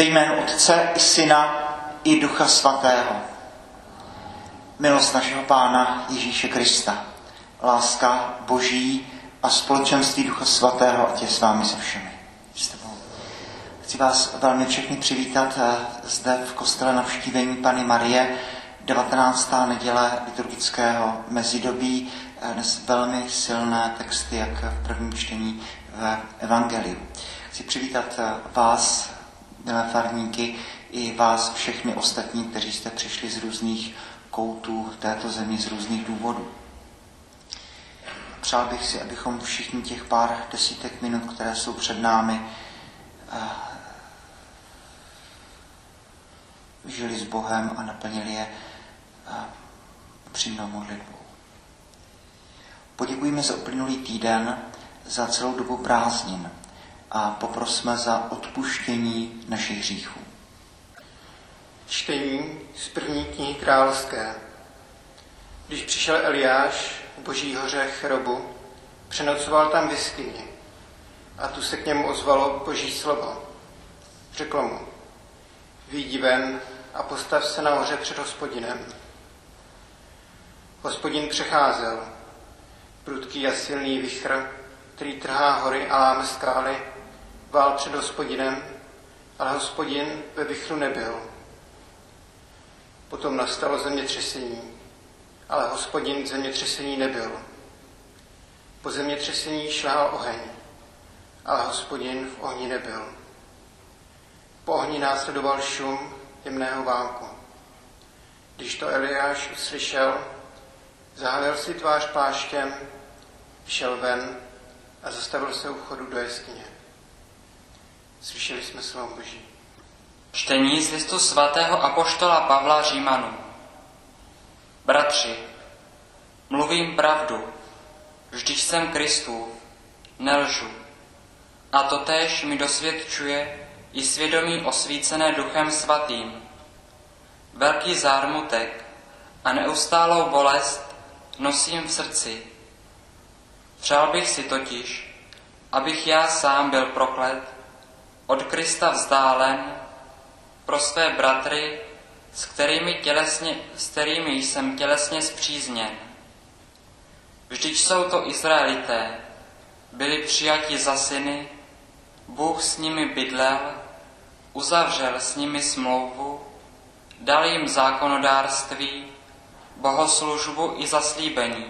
Ve jménu Otce i Syna i Ducha Svatého. Milost našeho Pána Ježíše Krista, láska Boží a společenství Ducha Svatého, ať je s vámi se všemi. Chci vás velmi všechny přivítat eh, zde v kostele navštívení Pany Marie, 19. neděle liturgického mezidobí, eh, dnes velmi silné texty, jak v prvním čtení v Evangeliu. Chci přivítat eh, vás, milé farníky, i vás všechny ostatní, kteří jste přišli z různých koutů této země, z různých důvodů. Přál bych si, abychom všichni těch pár desítek minut, které jsou před námi, žili s Bohem a naplnili je přímou modlitbou. Poděkujeme za uplynulý týden, za celou dobu prázdnin a poprosme za odpuštění našich hříchů. Čtení z první knihy královské. Když přišel Eliáš k boží hoře Cherobu, přenocoval tam v a tu se k němu ozvalo boží slovo. Řekl mu, výjdi ven a postav se na hoře před hospodinem. Hospodin přecházel, prudký a silný vichr, který trhá hory a láme skály, vál před hospodinem, ale hospodin ve vichru nebyl. Potom nastalo zemětřesení, ale hospodin zemětřesení nebyl. Po zemětřesení šlál oheň, ale hospodin v ohni nebyl. Po ohni následoval šum jemného válku. Když to Eliáš uslyšel, zahalil si tvář pláštěm, šel ven a zastavil se u chodu do jeskyně. Slyšeli jsme slovo Boží. Čtení z listu svatého apoštola Pavla Římanů. Bratři, mluvím pravdu, vždyť jsem Kristův, nelžu. A totéž mi dosvědčuje i svědomí osvícené duchem svatým. Velký zármutek a neustálou bolest nosím v srdci. Přál bych si totiž, abych já sám byl proklet, od Krista vzdálen, pro své bratry, s kterými, tělesně, s kterými jsem tělesně zpřízněn. Vždyť jsou to Izraelité, byli přijati za syny, Bůh s nimi bydlel, uzavřel s nimi smlouvu, dal jim zákonodárství, bohoslužbu i zaslíbení.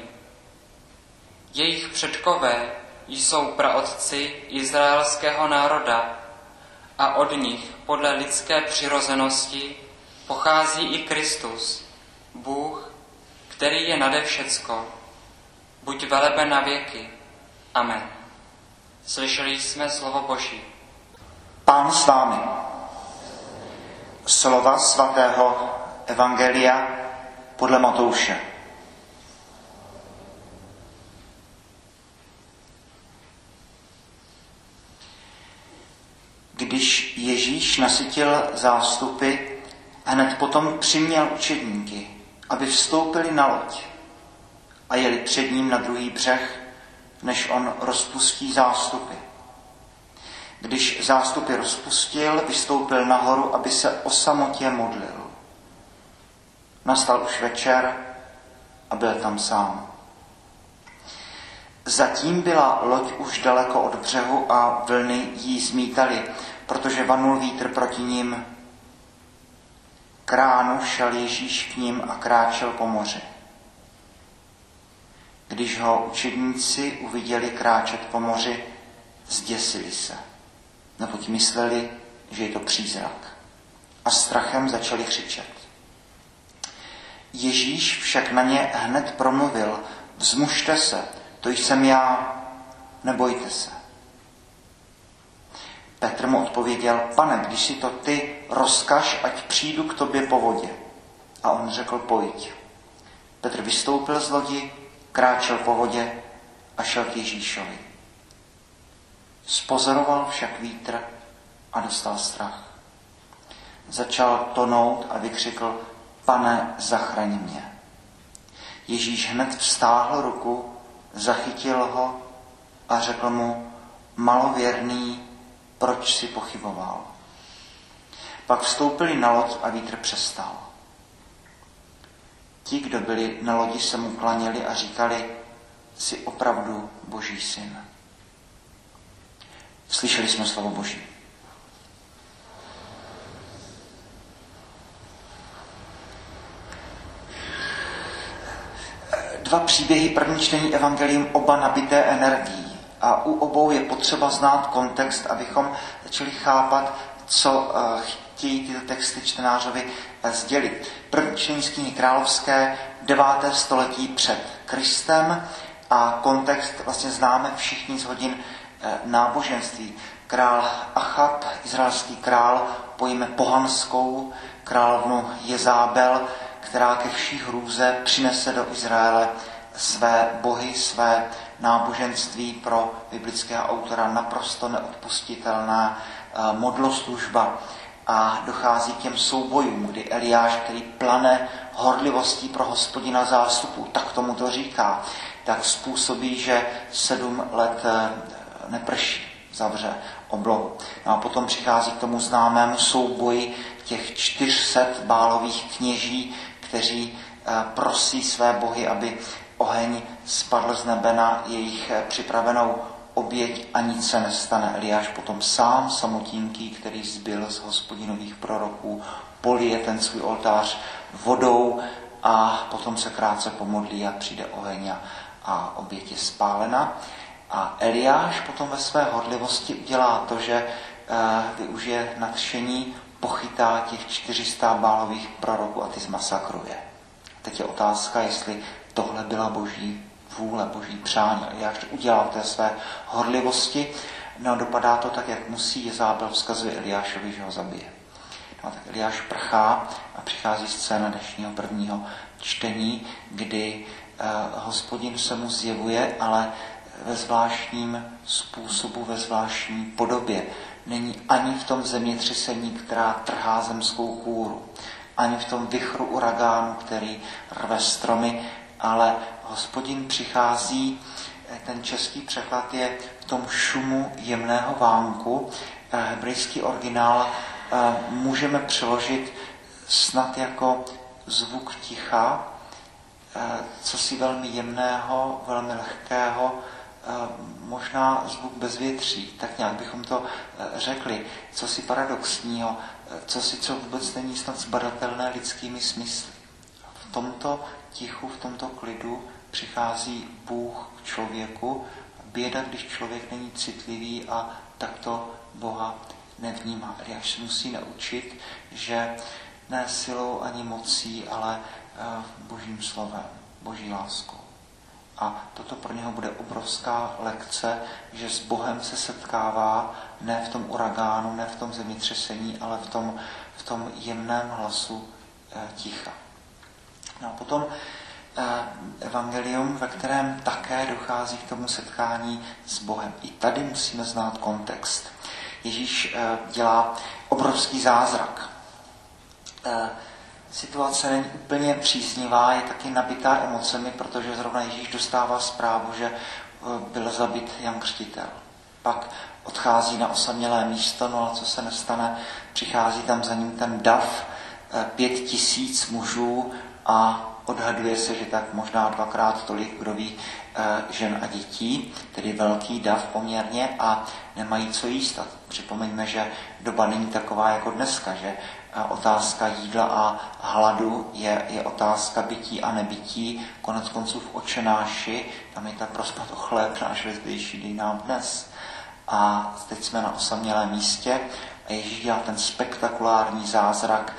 Jejich předkové jsou praotci izraelského národa a od nich podle lidské přirozenosti pochází i Kristus, Bůh, který je nade všecko. Buď velebe na věky. Amen. Slyšeli jsme slovo Boží. Pán s vámi. Slova svatého Evangelia podle Matouše. Když Ježíš nasytil zástupy, hned potom přiměl učedníky, aby vstoupili na loď a jeli před ním na druhý břeh, než on rozpustí zástupy. Když zástupy rozpustil, vystoupil nahoru, aby se o samotě modlil. Nastal už večer a byl tam sám. Zatím byla loď už daleko od břehu a vlny jí zmítaly, protože vanul vítr proti ním. Kránu šel Ježíš k ním a kráčel po moři. Když ho učedníci uviděli kráčet po moři, zděsili se, neboť mysleli, že je to přízrak. A strachem začali křičet. Ježíš však na ně hned promluvil, vzmužte se, to jsem já, nebojte se. Petr mu odpověděl, pane, když si to ty, rozkaž, ať přijdu k tobě po vodě. A on řekl, pojď. Petr vystoupil z lodi, kráčel po vodě a šel k Ježíšovi. Spozoroval však vítr a dostal strach. Začal tonout a vykřikl, pane, zachraň mě. Ježíš hned vstáhl ruku, zachytil ho a řekl mu, malověrný, proč si pochyboval. Pak vstoupili na loď a vítr přestal. Ti, kdo byli na lodi, se mu klaněli a říkali, jsi opravdu Boží syn. Slyšeli jsme slovo Boží. Dva příběhy, první čtení Evangelium, oba nabité energií. A u obou je potřeba znát kontext, abychom začali chápat, co eh, chtějí tyto texty čtenářovi eh, sdělit. První čtení z knihy královské, 9. století před Kristem a kontext vlastně známe všichni z hodin eh, náboženství. Král Achab, izraelský král, pojme pohanskou královnu Jezábel, která ke vší hrůze přinese do Izraele své bohy, své náboženství pro biblického autora naprosto neodpustitelná eh, modloslužba. A dochází k těm soubojům, kdy Eliáš, který plane horlivostí pro hospodina zástupu, tak tomu to říká, tak způsobí, že sedm let eh, neprší, zavře oblohu. No a potom přichází k tomu známému souboji těch 400 bálových kněží, kteří eh, prosí své bohy, aby oheň spadl z nebe na jejich eh, připravenou oběť a nic se nestane. Eliáš potom sám, samotínký, který zbyl z hospodinových proroků, polije ten svůj oltář vodou a potom se krátce pomodlí a přijde oheň a, oběť je spálena. A Eliáš potom ve své horlivosti udělá to, že uh, využije nadšení, pochytá těch 400 bálových proroků a ty zmasakruje. Teď je otázka, jestli tohle byla boží vůle, boží přání. Eliáš to udělal té své horlivosti. No dopadá to tak, jak musí. Jezábel vzkazuje Eliášovi, že ho zabije. No tak Eliáš prchá a přichází scéna dnešního prvního čtení, kdy eh, hospodin se mu zjevuje, ale ve zvláštním způsobu, ve zvláštní podobě. Není ani v tom zemětřesení, která trhá zemskou kůru, ani v tom vychru uragánu, který rve stromy, ale hospodin přichází, eh, ten český překlad je v tom šumu jemného vánku. Eh, hebrejský originál eh, můžeme přeložit snad jako zvuk ticha, co si velmi jemného, velmi lehkého, možná zvuk bezvětří, tak nějak bychom to řekli, co si paradoxního, co si co vůbec není snad zbadatelné lidskými smysly. V tomto tichu, v tomto klidu přichází Bůh k člověku. Běda, když člověk není citlivý a takto Boha nevnímá. Eliáš se musí naučit, že ne silou ani mocí, ale eh, božím slovem, boží láskou. A toto pro něho bude obrovská lekce, že s Bohem se setkává ne v tom uragánu, ne v tom zemětřesení, ale v tom, v tom jemném hlasu e, ticha. No a potom evangelium, ve kterém také dochází k tomu setkání s Bohem. I tady musíme znát kontext. Ježíš e, dělá obrovský zázrak. E, situace není úplně příznivá, je taky nabitá emocemi, protože zrovna Ježíš dostává zprávu, že eh, byl zabit Jan Křtitel. Pak odchází na osamělé místo, no a co se nestane, přichází tam za ním ten dav, eh, pět tisíc mužů a odhaduje se, že tak možná dvakrát tolik, kdo ví, eh, žen a dětí, tedy velký dav poměrně a nemají co jíst. A připomeňme, že doba není taková jako dneska, že otázka jídla a hladu je, je otázka bytí a nebytí. Konec konců v očenáši, tam je ta prosba o chléb náš vezdější, dej nám dnes. A teď jsme na osamělém místě a Ježíš dělá ten spektakulární zázrak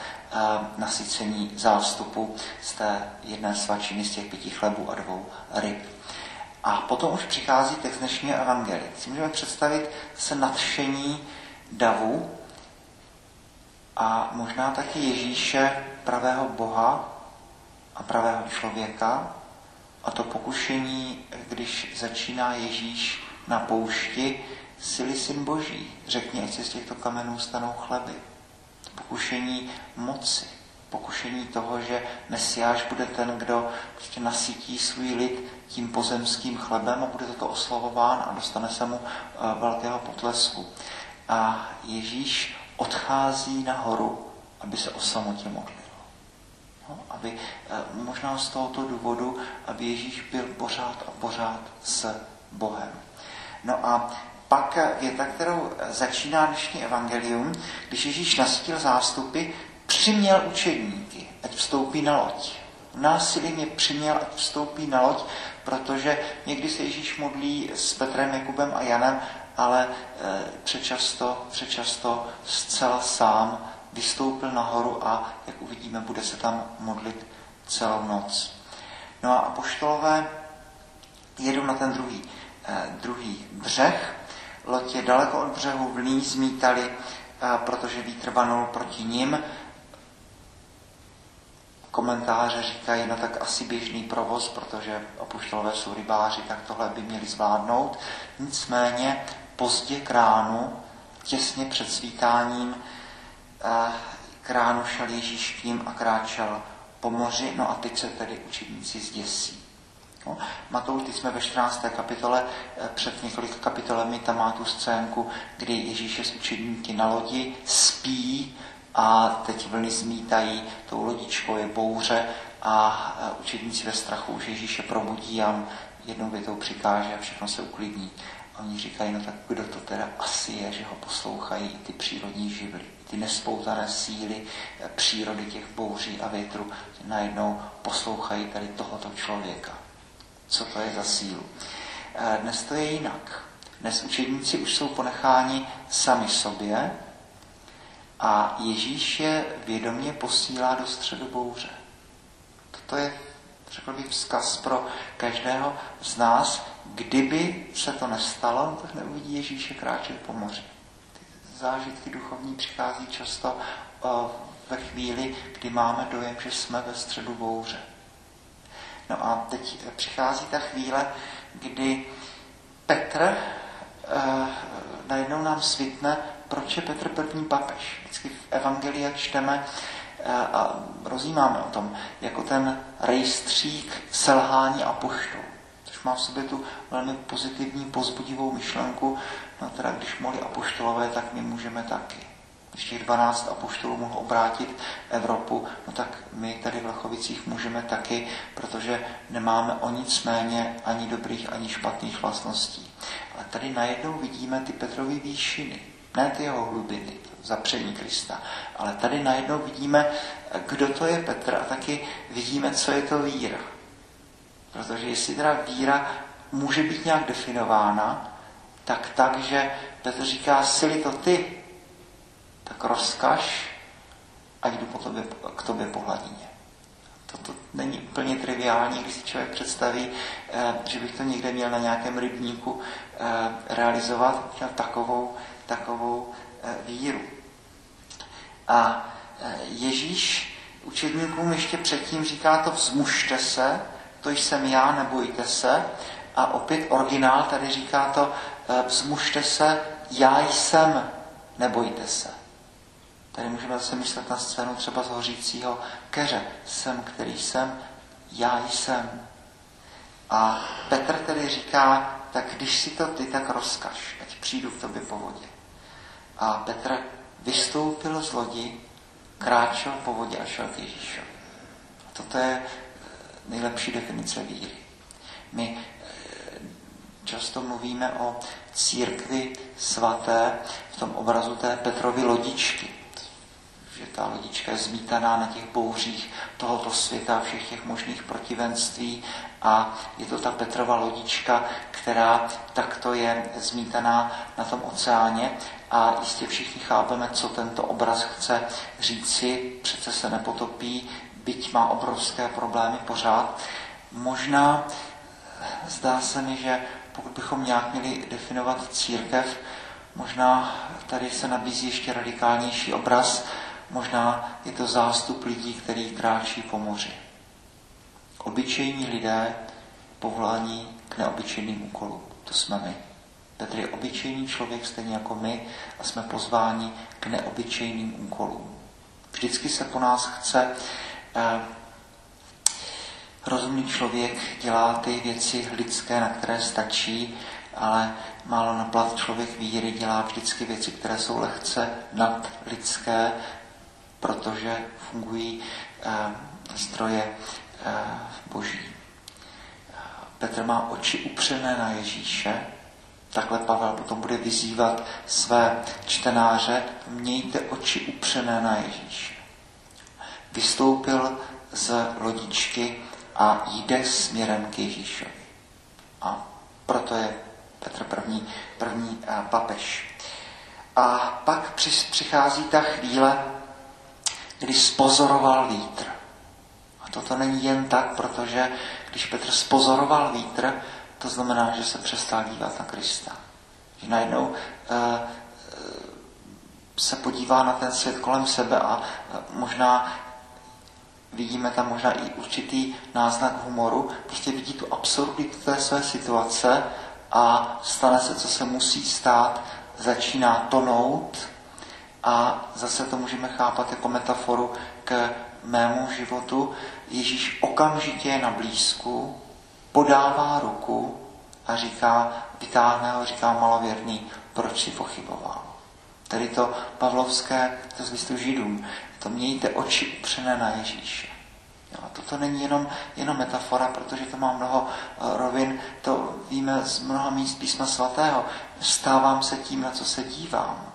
nasycení zástupu z té jedné svačiny z těch pěti chlebů a dvou ryb. A potom už přichází text dnešního evangelia. Si můžeme představit se nadšení davu, a možná taky Ježíše, pravého Boha a pravého člověka. A to pokušení, když začíná Ježíš na poušti, sily syn Boží. Řekni, ať se z těchto kamenů stanou chleby. Pokušení moci, pokušení toho, že Mesiáš bude ten, kdo prostě nasytí svůj lid tím pozemským chlebem a bude toto oslavován a dostane se mu eh, velkého potlesku. A Ježíš odchází nahoru, aby se o samotě modlil. No, aby eh, možná z tohoto důvodu, aby Ježíš byl pořád a pořád s Bohem. No a pak věta, kterou začíná dnešní evangelium, když Ježíš nastil zástupy, přiměl učedníky, ať vstoupí na loď. Násilím je přiměl, ať vstoupí na loď, protože někdy se Ježíš modlí s Petrem, Jakubem a Janem, ale e, přečasto, přečasto zcela sám vystoupil nahoru a, jak uvidíme, bude se tam modlit celou noc. No a apoštolové jedou na ten druhý, eh, druhý břeh. Je daleko od břehu, vlní zmítali, protože vítr banul proti nim. Komentáře říkají, no tak asi běžný provoz, protože apoštolové jsou rybáři, tak tohle by měli zvládnout. Nicméně pozdě k ránu, těsně před svítáním, eh, k ránu šel Ježíš k ním a kráčel po moři, no a teď se tedy učedníci zděsí. No, Matouš, teď jsme ve 14. kapitole, eh, před několika kapitolemi tam má tu scénku, kdy Ježíš je s učedníky na lodi, spí a teď vlny zmítají, tou lodičkou je bouře a eh, učedníci ve strachu už Ježíše probudí a jednou větou přikáže a všechno se uklidní. A oni říkají, no tak kdo to teda asi je, že ho poslouchají i ty přírodní živly, ty nespoutané síly eh, přírody těch bouří a větru, najednou poslouchají tady tohoto člověka. Co to je za sílu? Eh, dnes to je jinak. Dnes učedníci už jsou ponecháni sami sobě a Ježíš je vědomě posílá do středu bouře. Toto je, řekl bych, vzkaz pro každého z nás, Kdyby se to nestalo, no tak neuvidí Ježíše kráčet po moři. Ty zážitky duchovní přichází často ve chvíli, kdy máme dojem, že jsme ve středu bouře. No a teď přichází ta chvíle, kdy Petr eh, najednou nám svitne, proč je Petr první papež. Vždycky v Evangelii čteme eh, a rozjímáme o tom, jako ten rejstřík selhání a poštou má v sobě tu velmi pozitivní, pozbudivou myšlenku, no teda když mohli apoštolové, tak my můžeme taky. Když těch 12 apoštolů mohl obrátit Evropu, no tak my tady v Lachovicích můžeme taky, protože nemáme o nic méně ani dobrých, ani špatných vlastností. Ale tady najednou vidíme ty Petrovy výšiny, ne ty jeho hlubiny, zapření Krista, ale tady najednou vidíme, kdo to je Petr a taky vidíme, co je to víra. Protože jestli teda víra může být nějak definována, tak tak, že Petr říká, sily to ty, tak rozkaž a jdu po tobě, k tobě po hladině. Toto není úplně triviální, když si člověk představí, eh, že bych to někde měl na nějakém rybníku eh, realizovat, měl takovou, takovou eh, víru. A Ježíš učedníkům ještě předtím říká to vzmušte se, to jsem já, nebojte se. A opět originál tady říká to, e, vzmušte se, já jsem, nebojte se. Tady můžeme zase myslet na scénu třeba z hořícího keře. Jsem, který jsem, já jsem. A Petr tedy říká, tak když si to ty, tak rozkaž, ať přijdu k tobě po vodě. A Petr vystoupil z lodi, kráčel po vodě a šel k Ježíšovi. A toto je nejlepší definice víry. My eh, často mluvíme o církvi svaté v tom obrazu té Petrovy lodičky. Že ta lodička je zmítaná na těch bouřích tohoto světa, všech těch možných protivenství. A je to ta Petrova lodička, která takto je zmítaná na tom oceáně. A jistě všichni chápeme, co tento obraz chce říci, přece se nepotopí, byť má obrovské problémy pořád. Možná zdá se mi, že pokud bychom nějak měli definovat církev, možná tady se nabízí ještě radikálnější obraz, možná je to zástup lidí, který kráčí po moři. Obyčejní lidé povolání k neobyčejným úkolům. To jsme my. Petr je obyčejný člověk, stejně jako my, a jsme pozváni k neobyčejným úkolům. Vždycky se po nás chce rozumný člověk dělá ty věci lidské, na které stačí ale málo na plat člověk víry dělá vždycky věci, které jsou lehce nadlidské, protože fungují eh, zdroje eh, boží. Petr má oči upřené na Ježíše, takhle Pavel potom bude vyzývat své čtenáře, mějte oči upřené na Ježíše. Vystoupil z lodičky a jde směrem k Ježíšovi. A proto je Petr první, první eh, papež. A pak přichází ta chvíle, kdy spozoroval vítr. A toto není jen tak, protože když Petr spozoroval vítr, to znamená, že se přestal dívat na Krista. Že najednou uh, se podívá na ten svět kolem sebe a možná vidíme tam možná i určitý náznak humoru, prostě vidí tu absurditu té své situace a stane se, co se musí stát, začíná tonout a zase to můžeme chápat jako metaforu k mému životu. Ježíš okamžitě je na blízku, podává ruku a říká, vytáhne ho, říká malověrný, proč si pochyboval. Tedy to pavlovské, to z listu židům, to mějte oči upřené na Ježíše. Jo, toto není jenom, jenom metafora, protože to má mnoho uh, rovin, to víme z mnoha míst písma svatého. Stávám se tím, na co se dívám.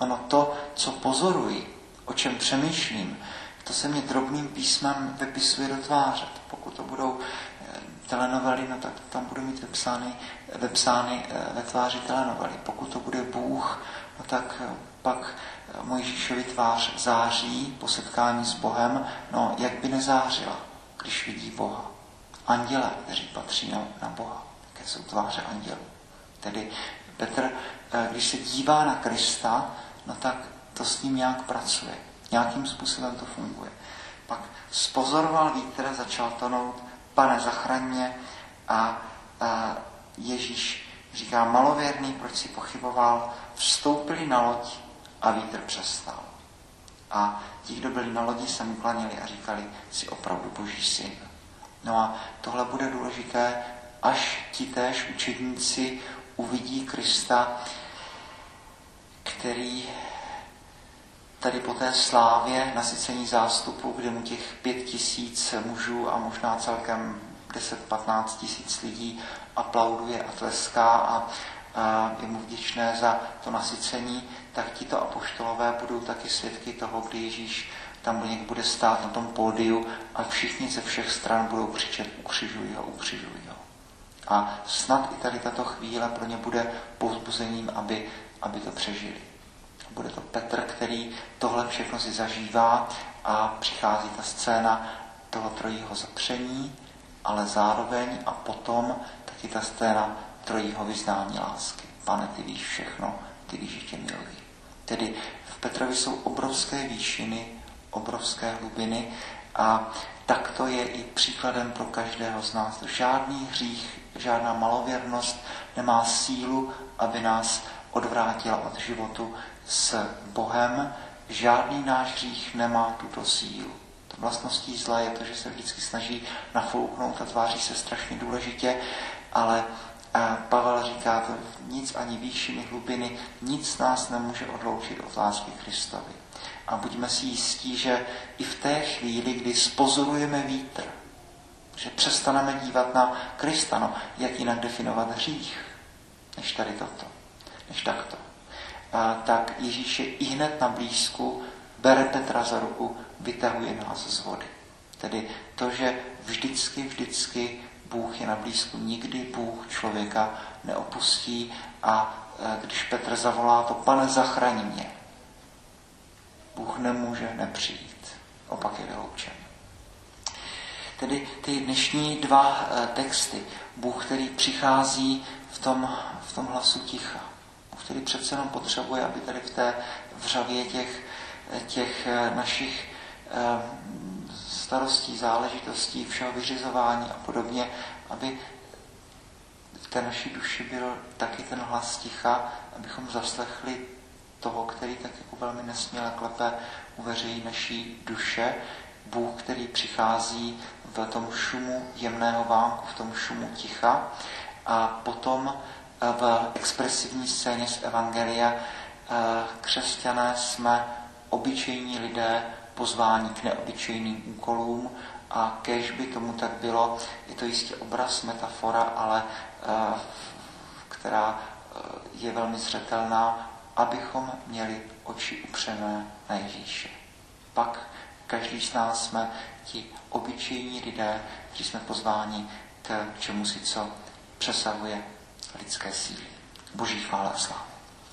Ono to, co pozoruji, o čem přemýšlím, to se mě drobným písmem vypisuje do tváře. Pokud to budou eh, telenovely, no tak tam budu mít vepsány, vepsány eh, ve tváři telenovely. Pokud to bude Bůh, no tak pak Mojžíšovi tvář září po setkání s Bohem, no jak by nezářila, když vidí Boha. Anděle, kteří patří na, na Boha, jaké jsou tváře andělů. Tedy Petr, eh, když se dívá na Krista, no tak to s ním nějak pracuje. Nějakým způsobem to funguje. Pak spozoroval vítr, začal tonout, pane zachraňme a, a Ježíš říká malověrný, proč si pochyboval, vstoupili na loď a vítr přestal. A ti, kdo byli na lodi, se mu klanili a říkali, si opravdu boží syn. No a tohle bude důležité, až ti též učedníci uvidí Krista, který tady po té slávě nasycení zástupu, kde mu těch pět tisíc mužů a možná celkem 10-15 tisíc lidí aplauduje a tleská a, a je mu vděčné za to nasycení, tak tito apoštolové budou taky svědky toho, kdy Ježíš tam bude stát na tom pódiu a všichni ze všech stran budou křičet ukřižuj ho, ukřižuj ho. A snad i tady tato chvíle pro ně bude povzbuzením, aby, aby to přežili. Bude to Petr, který tohle všechno si zažívá a přichází ta scéna toho trojího zapření, ale zároveň a potom taky ta scéna trojího vyznání lásky. Pane, ty víš všechno, ty víš, že tě miluji. Tedy v Petrovi jsou obrovské výšiny, obrovské hlubiny a tak to je i příkladem pro každého z nás. Žádný hřích, žádná malověrnost nemá sílu, aby nás odvrátila od životu s Bohem. Žádný náš hřích nemá tuto sílu. To vlastností zla je to, že se vždycky snaží nafouknout a tváří se strašně důležitě, ale a Pavel říká to, nic ani výšiny hlubiny, nic nás nemůže odloučit od lásky Kristovi. A buďme si jistí, že i v té chvíli, kdy spozorujeme vítr, že přestaneme dívat na Krista, no, jak jinak definovat hřích, než tady toto, než takto. A, tak Ježíš je i hned na blízku, bere Petra za ruku, vytahuje nás z vody. Tedy to, že vždycky, vždycky Bůh je na blízku. Nikdy Bůh člověka neopustí a e, když Petr zavolá to, pane, zachraň mě, Bůh nemůže nepřijít. Opak je vyloučen. Tedy ty dnešní dva e, texty, Bůh, který přichází v tom, v tom hlasu ticha, Bůh, který přece jenom potřebuje, aby tady v té vřavě těch, těch e, našich starostí, záležitostí, všeho vyřizování a podobně, aby v té naší duši byl taky ten hlas ticha, abychom zaslechli toho, který tak jako velmi nesměle klepe u naší duše, Bůh, který přichází v tom šumu jemného vánku, v tom šumu ticha a potom v expresivní scéně z Evangelia. Křesťané jsme obyčejní lidé pozvání k neobyčejným úkolům a kež by tomu tak bylo, je to jistě obraz, metafora, ale která je velmi zřetelná, abychom měli oči upřené na Ježíše. Pak každý z nás jsme ti obyčejní lidé, kteří jsme pozváni k čemu si, co přesahuje lidské síly. Boží chvála a sláva.